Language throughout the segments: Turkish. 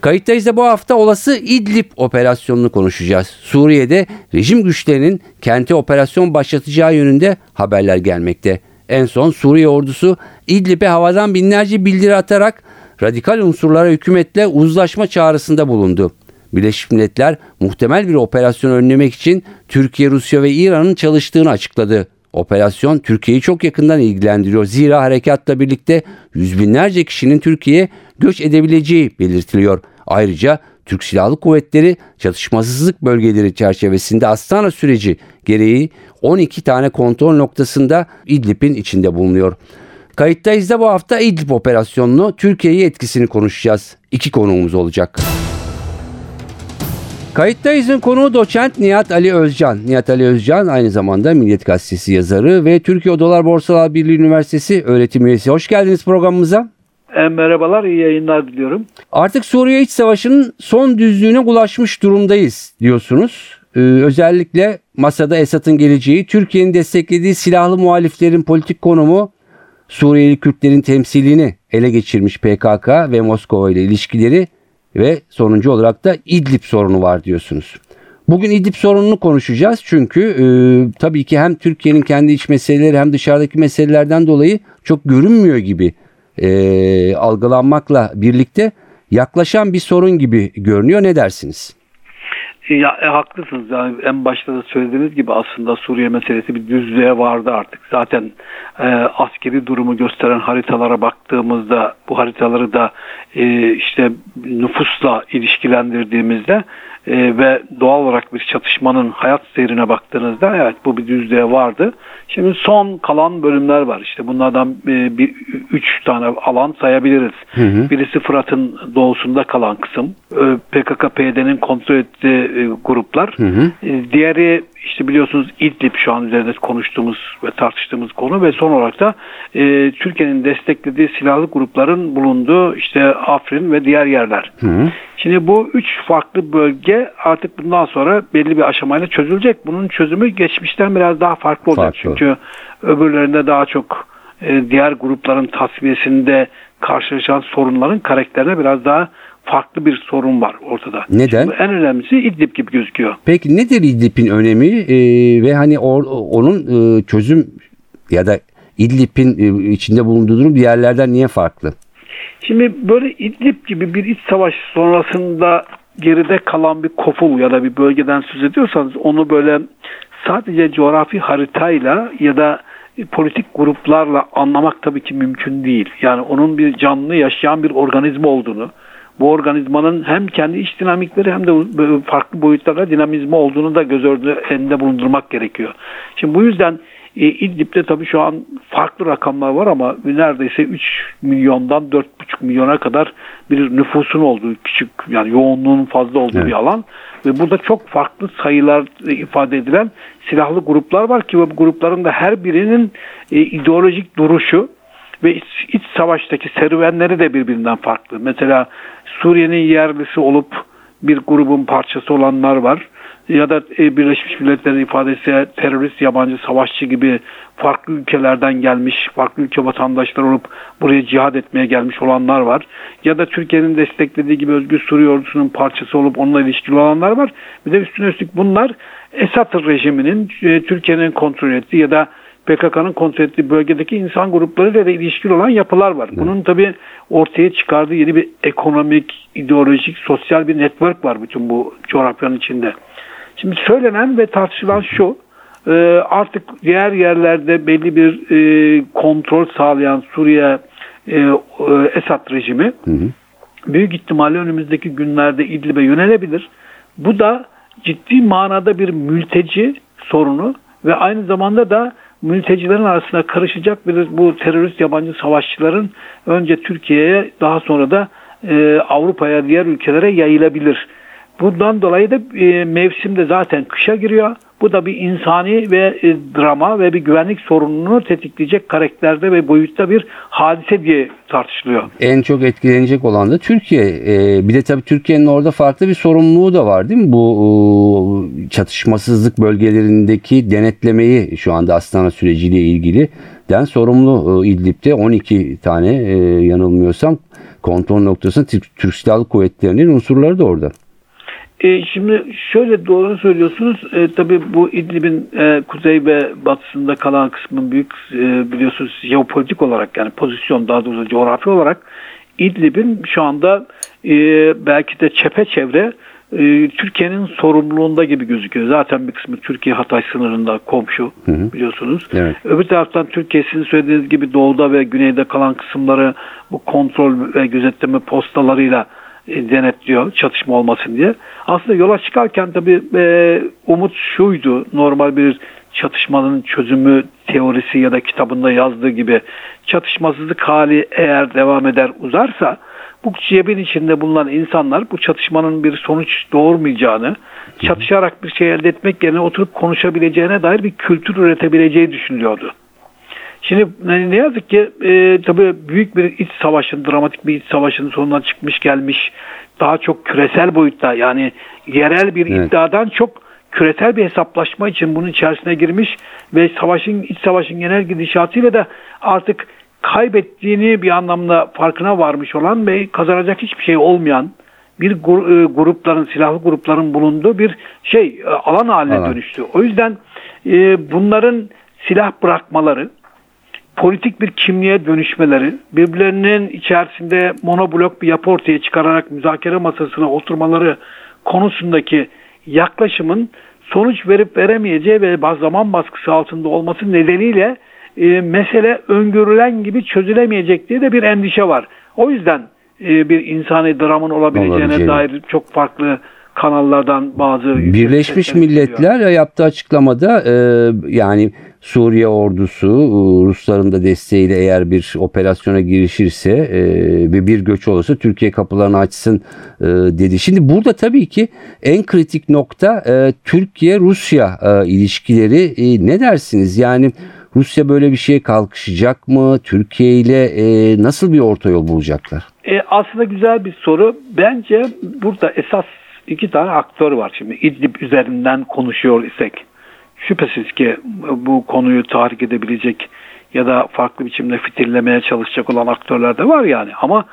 Kayıttayız da bu hafta olası İdlib operasyonunu konuşacağız. Suriye'de rejim güçlerinin kente operasyon başlatacağı yönünde haberler gelmekte. En son Suriye ordusu İdlib'e havadan binlerce bildiri atarak radikal unsurlara hükümetle uzlaşma çağrısında bulundu. Birleşmiş Milletler muhtemel bir operasyon önlemek için Türkiye, Rusya ve İran'ın çalıştığını açıkladı. Operasyon Türkiye'yi çok yakından ilgilendiriyor. Zira harekatla birlikte yüz binlerce kişinin Türkiye'ye göç edebileceği belirtiliyor. Ayrıca Türk Silahlı Kuvvetleri çatışmasızlık bölgeleri çerçevesinde Astana süreci gereği 12 tane kontrol noktasında İdlib'in içinde bulunuyor. Kayıttayız da bu hafta İdlib operasyonunu Türkiye'ye etkisini konuşacağız. İki konuğumuz olacak. Kayıttayız'ın konuğu doçent Nihat Ali Özcan. Nihat Ali Özcan aynı zamanda Milliyet Gazetesi yazarı ve Türkiye Odalar Borsalar Birliği Üniversitesi öğretim üyesi. Hoş geldiniz programımıza. E, merhabalar, iyi yayınlar diliyorum. Artık Suriye İç Savaşı'nın son düzlüğüne ulaşmış durumdayız diyorsunuz. Ee, özellikle masada Esad'ın geleceği, Türkiye'nin desteklediği silahlı muhaliflerin politik konumu, Suriyeli Kürtlerin temsilini ele geçirmiş PKK ve Moskova ile ilişkileri ve sonuncu olarak da İdlib sorunu var diyorsunuz. Bugün İdlib sorununu konuşacağız çünkü e, tabii ki hem Türkiye'nin kendi iç meseleleri hem dışarıdaki meselelerden dolayı çok görünmüyor gibi e, algılanmakla birlikte yaklaşan bir sorun gibi görünüyor. Ne dersiniz? Ya e, haklısınız. Yani en başta da söylediğiniz gibi aslında Suriye meselesi bir düzlüğe vardı artık. Zaten e, askeri durumu gösteren haritalara baktığımızda bu haritaları da e, işte nüfusla ilişkilendirdiğimizde e, ve doğal olarak bir çatışmanın hayat seyrine baktığınızda evet bu bir düzlüğe vardı. Şimdi son kalan bölümler var. İşte bunlardan e, bir üç tane alan sayabiliriz. Hı hı. Birisi Fırat'ın doğusunda kalan kısım. E, PKK-PYD'nin kontrol ettiği e, gruplar. Hı hı. E, diğeri işte biliyorsunuz İdlib şu an üzerinde konuştuğumuz ve tartıştığımız konu ve son olarak da e, Türkiye'nin desteklediği silahlı grupların bulunduğu işte Afrin ve diğer yerler. Hı hı. Şimdi bu üç farklı bölge artık bundan sonra belli bir aşamayla çözülecek. Bunun çözümü geçmişten biraz daha farklı olacak. Farklı. Çünkü öbürlerinde daha çok e, diğer grupların tasfiyesinde karşılaşan sorunların karakterine biraz daha farklı bir sorun var ortada. Neden? Şimdi en önemlisi İdlib gibi gözüküyor. Peki nedir İdlib'in önemi ee, ve hani or, onun e, çözüm ya da İdlib'in e, içinde bulunduğu durum diğerlerden niye farklı? Şimdi böyle İdlib gibi bir iç savaş sonrasında geride kalan bir koful ya da bir bölgeden söz ediyorsanız onu böyle sadece coğrafi haritayla ya da politik gruplarla anlamak tabii ki mümkün değil. Yani onun bir canlı yaşayan bir organizma olduğunu, bu organizmanın hem kendi iç dinamikleri hem de farklı boyutlarda dinamizma olduğunu da göz önünde bulundurmak gerekiyor. Şimdi bu yüzden e, İdlib'de tabii şu an farklı rakamlar var ama neredeyse 3 milyondan 4,5 milyona kadar bir nüfusun olduğu küçük yani yoğunluğun fazla olduğu evet. bir alan ve burada çok farklı sayılar ifade edilen silahlı gruplar var ki bu grupların da her birinin e, ideolojik duruşu ve iç, iç savaştaki serüvenleri de birbirinden farklı. Mesela Suriye'nin yerlisi olup bir grubun parçası olanlar var ya da e, Birleşmiş Milletler'in ifadesi terörist yabancı savaşçı gibi farklı ülkelerden gelmiş, farklı ülke vatandaşları olup buraya cihad etmeye gelmiş olanlar var. Ya da Türkiye'nin desteklediği gibi Özgür Suriye ordusunun parçası olup onunla ilişkili olanlar var. Bir de üstüne üstlük bunlar Esad rejiminin e, Türkiye'nin kontrol ettiği ya da PKK'nın kontrol ettiği bölgedeki insan gruplarıyla da ilişkili olan yapılar var. Bunun tabi ortaya çıkardığı yeni bir ekonomik, ideolojik, sosyal bir network var bütün bu coğrafyanın içinde. Şimdi söylenen ve tartışılan şu, e, artık diğer yerlerde belli bir e, kontrol sağlayan Suriye e, Esad rejimi hı hı. büyük ihtimalle önümüzdeki günlerde İdlib'e yönelebilir. Bu da ciddi manada bir mülteci sorunu ve aynı zamanda da mültecilerin arasında karışacak bir bu terörist yabancı savaşçıların önce Türkiye'ye daha sonra da e, Avrupa'ya diğer ülkelere yayılabilir. Bundan dolayı da e, mevsimde zaten kışa giriyor. Bu da bir insani ve e, drama ve bir güvenlik sorununu tetikleyecek karakterde ve boyutta bir hadise diye tartışılıyor. En çok etkilenecek olan da Türkiye. Ee, bir de tabii Türkiye'nin orada farklı bir sorumluluğu da var değil mi? Bu e, çatışmasızlık bölgelerindeki denetlemeyi şu anda Astana süreciyle ilgili den sorumlu e, İdlib'de 12 tane e, yanılmıyorsam kontrol noktasında Türk, Türk Silahlı Kuvvetleri'nin unsurları da orada. E, şimdi şöyle doğru söylüyorsunuz. E, tabii bu İdlib'in e, kuzey ve batısında kalan kısmın büyük e, biliyorsunuz jeopolitik olarak yani pozisyon daha doğrusu coğrafi olarak İdlib'in şu anda e, belki de çepeçevre e, Türkiye'nin sorumluluğunda gibi gözüküyor. Zaten bir kısmı Türkiye Hatay sınırında komşu Hı hı. biliyorsunuz. Evet. Öbür taraftan Türkiye sizin söylediğiniz gibi doğuda ve güneyde kalan kısımları bu kontrol ve gözetleme postalarıyla denetliyor çatışma olmasın diye. Aslında yola çıkarken tabii e, umut şuydu normal bir çatışmanın çözümü teorisi ya da kitabında yazdığı gibi çatışmasızlık hali eğer devam eder uzarsa bu cebin içinde bulunan insanlar bu çatışmanın bir sonuç doğurmayacağını, çatışarak bir şey elde etmek yerine oturup konuşabileceğine dair bir kültür üretebileceği düşünülüyordu. Şimdi ne yazık ki e, tabii büyük bir iç savaşın, dramatik bir iç savaşın sonundan çıkmış gelmiş. Daha çok küresel boyutta yani yerel bir Evet. iddiadan çok küresel bir hesaplaşma için bunun içerisine girmiş ve savaşın iç savaşın genel gidişatıyla da artık kaybettiğini bir anlamda farkına varmış olan ve kazanacak hiçbir şey olmayan bir e, grupların silahlı grupların bulunduğu bir şey e, alan haline Alan. dönüştü. O yüzden e, bunların silah bırakmaları, politik bir kimliğe dönüşmeleri, birbirlerinin içerisinde monoblok bir yapı ortaya çıkararak müzakere masasına oturmaları konusundaki yaklaşımın sonuç verip veremeyeceği ve zaman baskısı altında olması nedeniyle e, mesele öngörülen gibi çözülemeyecek diye de bir endişe var. O yüzden e, bir insani dramın olabileceğine Olabileceğini. dair çok farklı kanallardan bazı Birleşmiş. Milletler yaptığı açıklamada e, yani Suriye ordusu e, Rusların da desteğiyle eğer bir operasyona girişirse e, ve bir göç olursa Türkiye kapılarını açsın e, dedi. Şimdi burada tabii ki en kritik nokta Türkiye-Rusya ilişkileri ne dersiniz? Yani Rusya böyle bir şeye kalkışacak mı? Türkiye ile nasıl bir orta yol bulacaklar? E, aslında güzel bir soru. Bence burada esas iki tane aktör var şimdi. İdlib üzerinden konuşuyor isek. Şüphesiz ki bu konuyu tahrik edebilecek ya da farklı biçimde fitillemeye çalışacak olan aktörler de var yani. Ama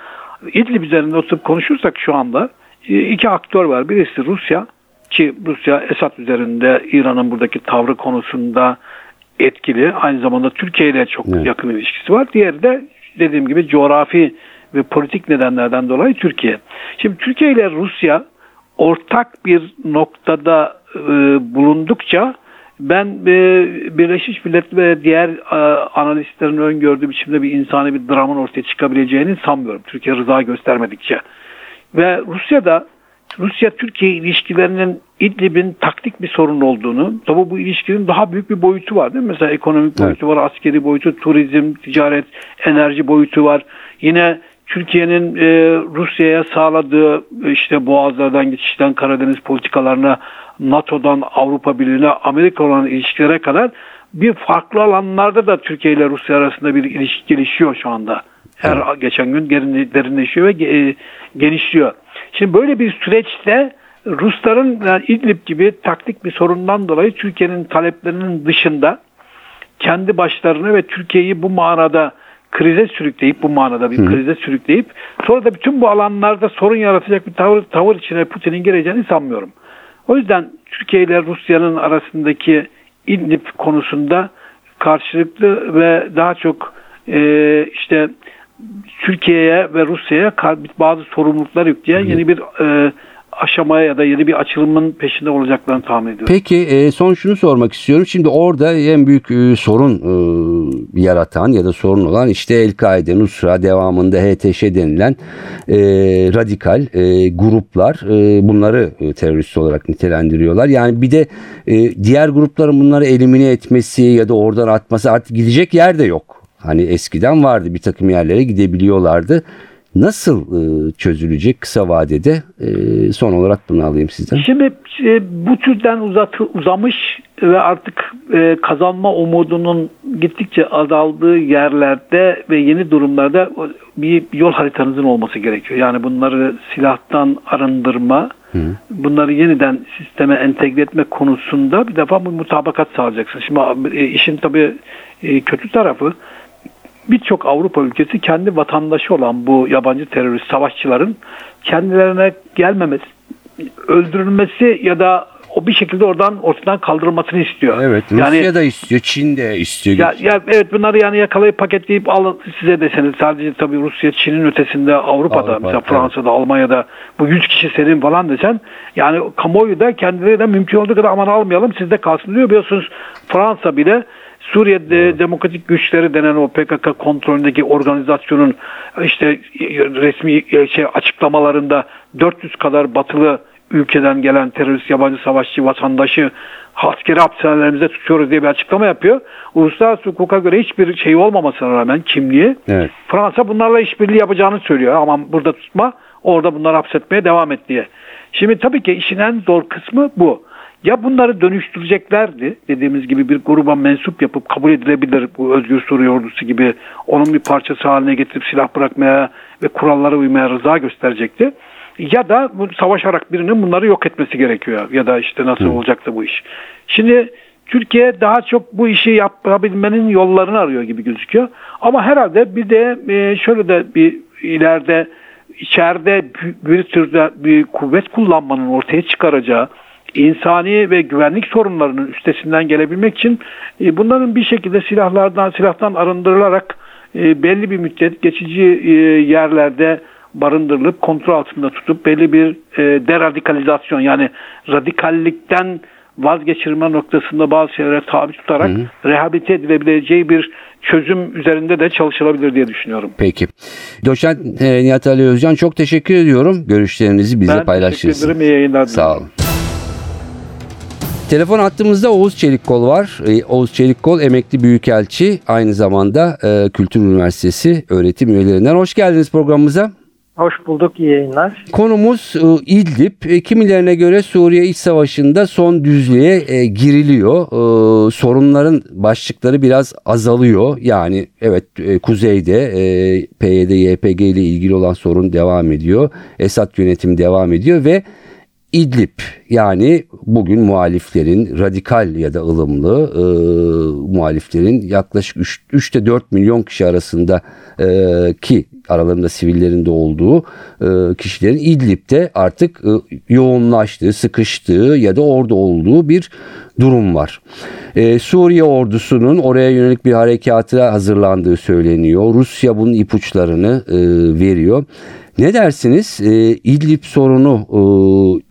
İdlib üzerinde oturup konuşursak şu anda e, iki aktör var. Birisi Rusya ki Rusya Esad üzerinde İran'ın buradaki tavrı konusunda etkili. Aynı zamanda Türkiye ile çok Evet. yakın ilişkisi var. Diğeri de dediğim gibi coğrafi ve politik nedenlerden dolayı Türkiye. Şimdi Türkiye ile Rusya ortak bir noktada e, bulundukça ben e, Birleşmiş Milletler ve diğer e, analistlerin öngördüğü biçimde bir insani bir dramın ortaya çıkabileceğini sanmıyorum. Türkiye rıza göstermedikçe. Ve Rusya'da Rusya-Türkiye ilişkilerinin İdlib'in taktik bir sorun olduğunu, tabi bu ilişkinin daha büyük bir boyutu var değil mi? Mesela ekonomik Evet. boyutu var, askeri boyutu, turizm, ticaret, enerji boyutu var. Yine Türkiye'nin e, Rusya'ya sağladığı işte boğazlardan geçişten Karadeniz politikalarına, NATO'dan Avrupa Birliği'ne, Amerika olan ilişkilere kadar bir farklı alanlarda da Türkiye ile Rusya arasında bir ilişki gelişiyor şu anda. Her geçen gün derinleşiyor ve e, genişliyor. Şimdi böyle bir süreçte Rusların yani İdlib gibi taktik bir sorundan dolayı Türkiye'nin taleplerinin dışında kendi başlarını ve Türkiye'yi bu manada krize sürükleyip bu manada bir Hı. krize sürükleyip sonra da bütün bu alanlarda sorun yaratacak bir tavır, tavır içine Putin'in gireceğini sanmıyorum. O yüzden Türkiye ile Rusya'nın arasındaki İdlib konusunda karşılıklı ve daha çok e, işte Türkiye'ye ve Rusya'ya bazı sorumluluklar yükleyen yeni bir e, aşamaya ya da yeni bir açılımın peşinde olacaklarını tahmin ediyorum. Peki e, son şunu sormak istiyorum. Şimdi orada en büyük e, sorun e, yaratan ya da sorun olan işte El-Kaide, Nusra devamında HTŞ denilen radikal gruplar bunları terörist olarak nitelendiriyorlar. Yani bir de diğer grupların bunları elimine etmesi ya da oradan atması artık gidecek yer de yok. Hani eskiden vardı bir takım yerlere gidebiliyorlardı. Nasıl e, çözülecek kısa vadede? E, son olarak bunu alayım sizden. Şimdi e, bu türden uzatı, uzamış ve artık e, kazanma umudunun gittikçe azaldığı yerlerde ve yeni durumlarda bir yol haritanızın olması gerekiyor. Yani bunları silahtan arındırma, Hı. bunları yeniden sisteme entegre etme konusunda bir defa bu mutabakat sağlayacaksın. Şimdi e, işin tabii e, kötü tarafı birçok Avrupa ülkesi kendi vatandaşı olan bu yabancı terörist savaşçıların kendilerine gelmemesi, öldürülmesi ya da o bir şekilde oradan ortadan kaldırılmasını istiyor. Evet. Yani, Rusya da istiyor, Çin de istiyor. Ya, ya evet bunları yani yakalayıp paketleyip alın size deseniz sadece tabii Rusya, Çin'in ötesinde Avrupa'da Avrupa, mesela evet. Fransa'da, Almanya'da bu 100 kişi serin falan desen yani kamuoyu da kendileri de mümkün olduğu kadar aman almayalım sizde kalsın diyor. Biliyorsunuz Fransa bile Suriye'de evet. demokratik güçleri denen o PKK kontrolündeki organizasyonun işte resmi şey açıklamalarında 400 kadar batılı ülkeden gelen terörist, yabancı savaşçı, vatandaşı askeri hapishanelerimizde tutuyoruz diye bir açıklama yapıyor. Uluslararası hukuka göre hiçbir şey olmamasına rağmen kimliği evet. Fransa bunlarla işbirliği yapacağını söylüyor. Ama burada tutma orada bunları hapsetmeye devam et diye. Şimdi tabii ki işin en zor kısmı bu. Ya bunları dönüştüreceklerdi dediğimiz gibi bir gruba mensup yapıp kabul edilebilir bu Özgür Suriye ordusu gibi onun bir parçası haline getirip silah bırakmaya ve kurallara uymaya rıza gösterecekti. Ya da bu savaşarak birinin bunları yok etmesi gerekiyor ya da işte nasıl olacaktı bu iş. Şimdi Türkiye daha çok bu işi yapabilmenin yollarını arıyor gibi gözüküyor. Ama herhalde bir de e, şöyle de bir ileride içeride bir türde bir kuvvet kullanmanın ortaya çıkaracağı insani ve güvenlik sorunlarının üstesinden gelebilmek için e, bunların bir şekilde silahlardan silahtan arındırılarak e, belli bir müddet geçici e, yerlerde barındırılıp kontrol altında tutup belli bir deradikalizasyon yani radikallikten vazgeçirme noktasında bazı şeylere tabi tutarak hı hı. rehabilite edilebileceği bir çözüm üzerinde de çalışılabilir diye düşünüyorum. Peki. Doçent e, Nihat Ali Özcan çok teşekkür ediyorum. Görüşlerinizi bize ben paylaştınız. Ben teşekkür ederim. İyi yayınlar. Sağ olun. Telefon attığımızda Oğuz Çelikkol var. Ee, Oğuz Çelikkol emekli büyükelçi aynı zamanda e, Kültür Üniversitesi öğretim üyelerinden. Hoş geldiniz programımıza. Hoş bulduk, iyi yayınlar. Konumuz e, İdlib. E, kimilerine göre Suriye İç Savaşı'nda son düzlüğe e, giriliyor. Sorunların başlıkları biraz azalıyor. Yani evet kuzeyde PYD, YPG ile ilgili olan sorun devam ediyor. Esad yönetimi devam ediyor ve İdlib yani bugün muhaliflerin radikal ya da ılımlı e, muhaliflerin yaklaşık 3, 3 ile 4 milyon kişi arasında e, ki aralarında sivillerin de olduğu e, kişilerin İdlib'de artık e, yoğunlaştığı, sıkıştığı ya da orada olduğu bir durum var. E, Suriye ordusunun oraya yönelik bir harekata hazırlandığı söyleniyor. Rusya bunun ipuçlarını e, veriyor. Ne dersiniz? E, İdlib sorunu e,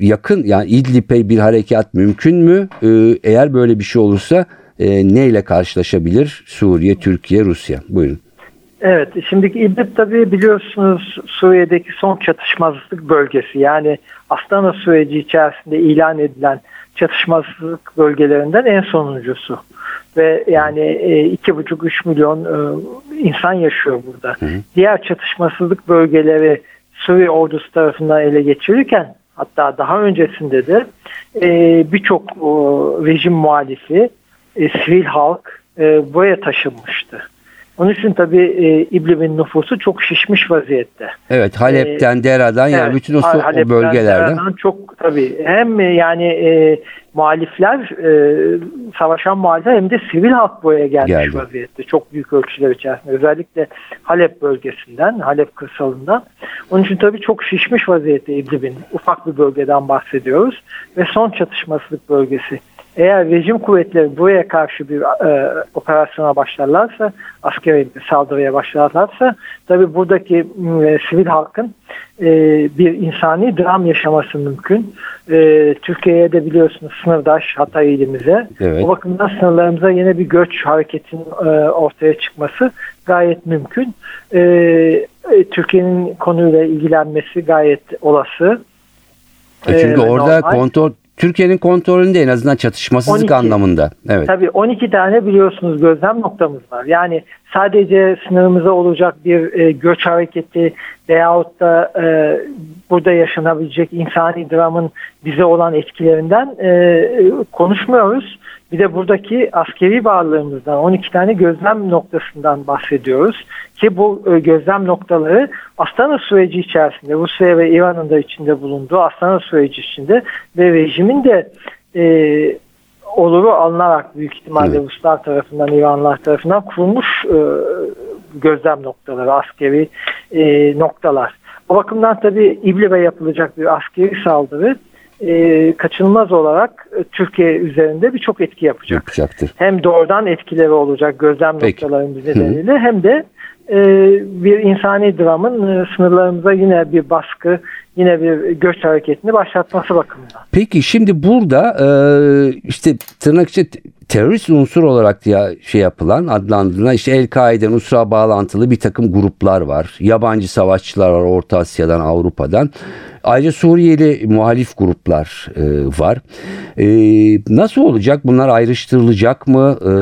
yakın yani İdlib'e bir harekat mümkün mü? E, eğer böyle bir şey olursa e, neyle karşılaşabilir Suriye, Türkiye, Rusya? Buyurun. Evet, şimdiki İdlib tabii biliyorsunuz Suriye'deki son çatışmazlık bölgesi. Yani Astana süreci içerisinde ilan edilen çatışmazlık bölgelerinden en sonuncusu. Ve yani e, iki buçuk üç milyon e, insan yaşıyor burada. Hı hı. Diğer çatışmasızlık bölgeleri Suriye ordusu tarafından ele geçirirken hatta daha öncesinde de e, birçok rejim muhalifi, sivil halk buraya taşınmıştı. Onun için tabii e, İblib'in nüfusu çok şişmiş vaziyette. Evet Halep'ten, e, Dera'dan yani evet, bütün o, Halep'ten, o bölgelerden. Dera'dan çok tabii hem yani e, muhalifler, e, savaşan muhalifler hem de sivil halk buraya gelmiş Geldi. vaziyette. Çok büyük ölçüler içerisinde. Özellikle Halep bölgesinden, Halep kırsalından. Onun için tabii çok şişmiş vaziyette İdlib'in. Ufak bir bölgeden bahsediyoruz. Ve son çatışmasızlık bölgesi eğer rejim kuvvetleri buraya karşı bir e, operasyona başlarlarsa, askeri saldırıya başlarlarsa, tabi buradaki e, sivil halkın e, bir insani dram yaşaması mümkün. E, Türkiye'ye de biliyorsunuz sınırdaş Hatay ilimize. Evet. O bakımdan sınırlarımıza yine bir göç hareketinin e, ortaya çıkması gayet mümkün. E, e, Türkiye'nin konuyla ilgilenmesi gayet olası. E çünkü ee, orada normal. kontrol Türkiye'nin kontrolünde en azından çatışmasızlık 12, anlamında. Evet. Tabii 12 tane biliyorsunuz gözlem noktamız var. Yani sadece sınırımıza olacak bir e, göç hareketi veyahut da e, burada yaşanabilecek insani dramın bize olan etkilerinden e, konuşmuyoruz. Bir de buradaki askeri varlığımızdan 12 tane gözlem noktasından bahsediyoruz. Ki bu e, gözlem noktaları Astana süreci içerisinde Rusya ve İran'ın da içinde bulunduğu Astana süreci içinde ve rejimin de e, oluru alınarak büyük ihtimalle evet. Ruslar tarafından, İranlılar tarafından kurulmuş e, gözlem noktaları, askeri e, noktalar. O bakımdan tabii İbli'ye yapılacak bir askeri saldırı e, kaçınılmaz olarak e, Türkiye üzerinde birçok etki yapacak. Yapacaktır. Hem doğrudan etkileri olacak gözlem Peki. noktalarının nedeniyle hem de bir insani dramın e, sınırlarımıza yine bir baskı, yine bir göç hareketini başlatması bakımından. Peki şimdi burada e, işte tırnak içi terörist unsur olarak diye şey yapılan adlandırılan işte El-Kaide, Nusra bağlantılı bir takım gruplar var. Yabancı savaşçılar var Orta Asya'dan, Avrupa'dan. Ayrıca Suriyeli muhalif gruplar e, var. E, nasıl olacak? Bunlar ayrıştırılacak mı? E,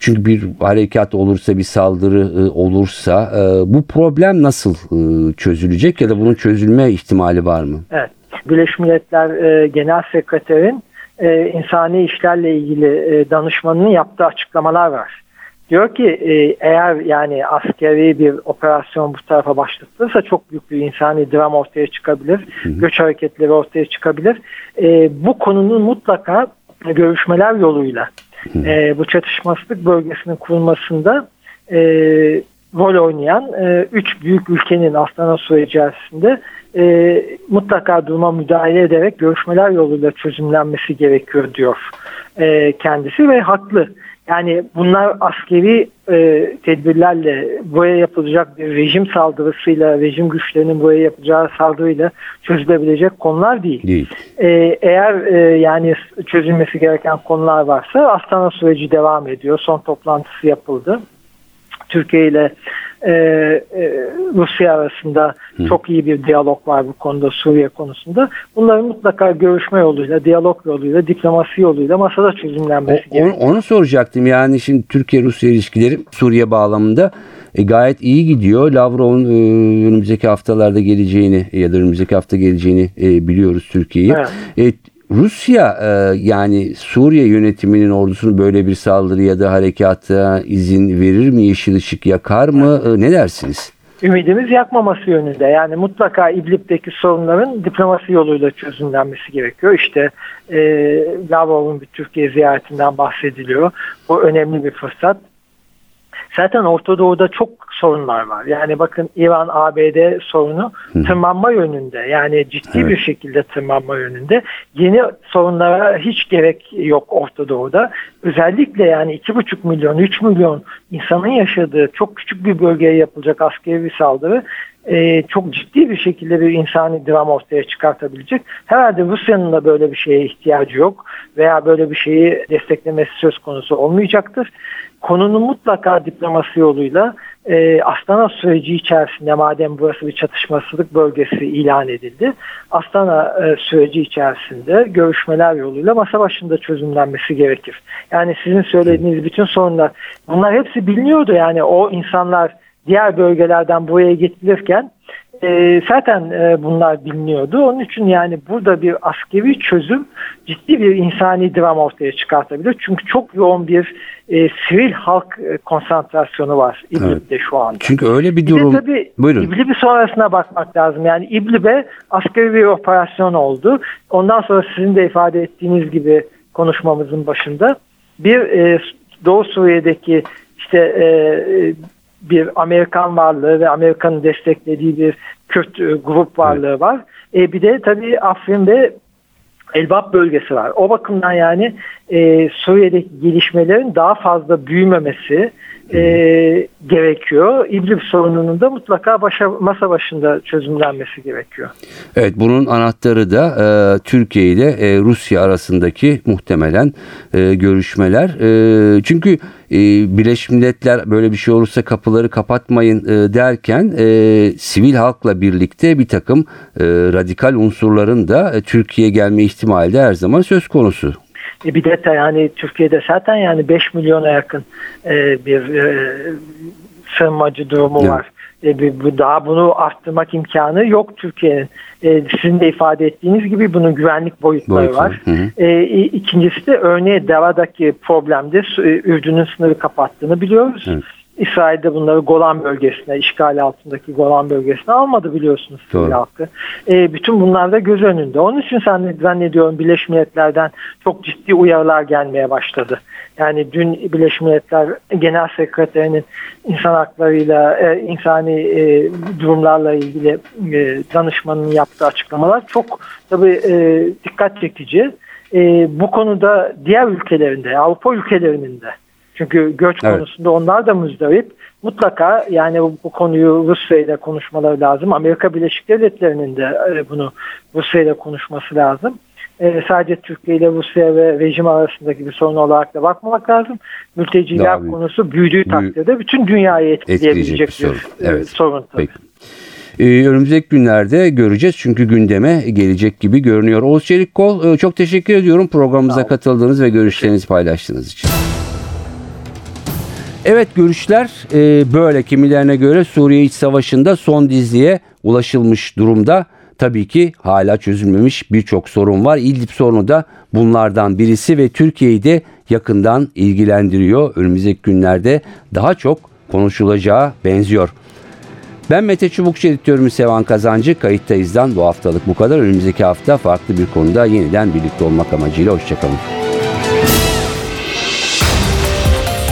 çünkü bir harekat olursa, bir saldırı e, olursa e, bu problem nasıl e, çözülecek ya da bunun çözülme ihtimali var mı? Evet. Birleşmiş Milletler e, Genel Sekreterin e, insani işlerle ilgili e, danışmanının yaptığı açıklamalar var. Diyor ki e, eğer yani askeri bir operasyon bu tarafa başlatılırsa çok büyük bir insani dram ortaya çıkabilir. Hı hı. Göç hareketleri ortaya çıkabilir. E, bu konunun mutlaka görüşmeler yoluyla e, bu çatışmasızlık bölgesinin kurulmasında e, rol oynayan e, üç büyük ülkenin Astana süreci içerisinde e, mutlaka duruma müdahale ederek görüşmeler yoluyla çözümlenmesi gerekiyor diyor e, kendisi ve haklı. Yani bunlar askeri e, tedbirlerle buraya yapılacak bir rejim saldırısıyla, rejim güçlerinin buraya yapacağı saldırıyla çözülebilecek konular değil. değil. E, eğer e, yani çözülmesi gereken konular varsa Astana süreci devam ediyor. Son toplantısı yapıldı. Türkiye ile e, e, Rusya arasında Hı. çok iyi bir diyalog var bu konuda Suriye konusunda. Bunların mutlaka görüşme yoluyla, diyalog yoluyla, diplomasi yoluyla masada çözümlenmesi o, gerekiyor. Onu, onu soracaktım. Yani şimdi Türkiye-Rusya ilişkileri Suriye bağlamında e, gayet iyi gidiyor. Lavrov'un e, önümüzdeki haftalarda geleceğini ya da önümüzdeki hafta geleceğini e, biliyoruz Türkiye'yi. Evet. E, Rusya e, yani Suriye yönetiminin ordusunu böyle bir saldırı ya da harekata izin verir mi? Yeşil ışık yakar mı? E, ne dersiniz? Ümidimiz yakmaması yönünde. Yani mutlaka İdlib'deki sorunların diplomasi yoluyla çözümlenmesi gerekiyor. İşte e, Lavrov'un bir Türkiye ziyaretinden bahsediliyor. Bu önemli bir fırsat. Zaten Orta Doğu'da çok sorunlar var. Yani bakın İran-ABD sorunu tırmanma yönünde. Yani ciddi evet. bir şekilde tırmanma yönünde. Yeni sorunlara hiç gerek yok Orta Doğu'da. Özellikle yani 2,5 milyon, 3 milyon insanın yaşadığı çok küçük bir bölgeye yapılacak askeri bir saldırı e, çok ciddi bir şekilde bir insani dram ortaya çıkartabilecek. Herhalde Rusya'nın da böyle bir şeye ihtiyacı yok veya böyle bir şeyi desteklemesi söz konusu olmayacaktır konunun mutlaka diplomasi yoluyla e, Astana süreci içerisinde madem burası bir çatışmasızlık bölgesi ilan edildi. Astana e, süreci içerisinde görüşmeler yoluyla masa başında çözümlenmesi gerekir. Yani sizin söylediğiniz bütün sorunlar bunlar hepsi biliniyordu yani o insanlar diğer bölgelerden buraya getirilirken e, zaten e, bunlar biliniyordu. Onun için yani burada bir askeri çözüm ciddi bir insani dram ortaya çıkartabilir. Çünkü çok yoğun bir e, sivil halk e, konsantrasyonu var İblib'de evet. şu anda. Çünkü öyle bir durum. Bir tabii Buyurun. Sonrasına bakmak lazım. Yani İblib'e askeri bir operasyon oldu. Ondan sonra sizin de ifade ettiğiniz gibi konuşmamızın başında bir e, Doğu Suriye'deki işte e, bir Amerikan varlığı ve Amerika'nın desteklediği bir Kürt e, grup varlığı var. E, bir de tabii Afrin ve Elbap bölgesi var. O bakımdan yani e, Suriye'deki gelişmelerin daha fazla büyümemesi e, gerekiyor. İdlib sorununun da mutlaka başa, masa başında çözümlenmesi gerekiyor. Evet bunun anahtarı da e, Türkiye ile e, Rusya arasındaki muhtemelen e, görüşmeler. E, çünkü e, Birleşmiş Milletler böyle bir şey olursa kapıları kapatmayın e, derken e, sivil halkla birlikte bir takım e, radikal unsurların da e, Türkiye'ye gelme ihtimali de her zaman söz konusu. E bir de yani Türkiye'de zaten yani 5 milyona yakın e, bir e, sığınmacı durumu Evet. var. E, daha bunu arttırmak imkanı yok Türkiye'nin. E, sizin de ifade ettiğiniz gibi bunun güvenlik boyutları Boyutları, var. hı hı. E, ikincisi de örneğin Dava'daki problemde Ürdün'ün sınırı kapattığını biliyoruz. Evet. İsrail'de bunları Golan bölgesine, işgal altındaki Golan bölgesine almadı biliyorsunuz. Suriye halkı. E, bütün bunlar da göz önünde. Onun için zann- zannediyorum Birleşmiş Milletler'den çok ciddi uyarılar gelmeye başladı. Yani dün Birleşmiş Milletler Genel Sekreterinin insan haklarıyla, e, insani e, durumlarla ilgili e, danışmanın yaptığı açıklamalar çok tabii e, dikkat çekici. E, bu konuda diğer ülkelerinde, Avrupa ülkelerinin de çünkü göç Evet. konusunda onlar da müzdarip. Mutlaka yani bu, konuyu Rusya ile konuşmaları lazım. Amerika Birleşik Devletleri'nin de e, bunu Rusya ile konuşması lazım. E, sadece Türkiye ile Rusya ve rejim arasındaki bir sorun olarak da bakmamak lazım. Mülteciler Daha konusu büyüdüğü takdirde bütün dünyayı etkileyebilecek bir sorun. bir, e, Evet. sorun. tabii. Peki. Ee, önümüzdeki günlerde göreceğiz çünkü gündeme gelecek gibi görünüyor. Oğuz Çelikkol e, çok teşekkür ediyorum programımıza katıldığınız ve görüşlerinizi paylaştığınız için. Evet görüşler e, böyle kimilerine göre Suriye İç Savaşı'nda son dizliğe ulaşılmış durumda. Tabii ki hala çözülmemiş birçok sorun var. İdlib sorunu da bunlardan birisi ve Türkiye'yi de yakından ilgilendiriyor. Önümüzdeki günlerde daha çok konuşulacağı benziyor. Ben Mete Çubukçu editörümüz Sevan Kazancı. Kayıttayız'dan bu haftalık bu kadar. Önümüzdeki hafta farklı bir konuda yeniden birlikte olmak amacıyla hoşçakalın.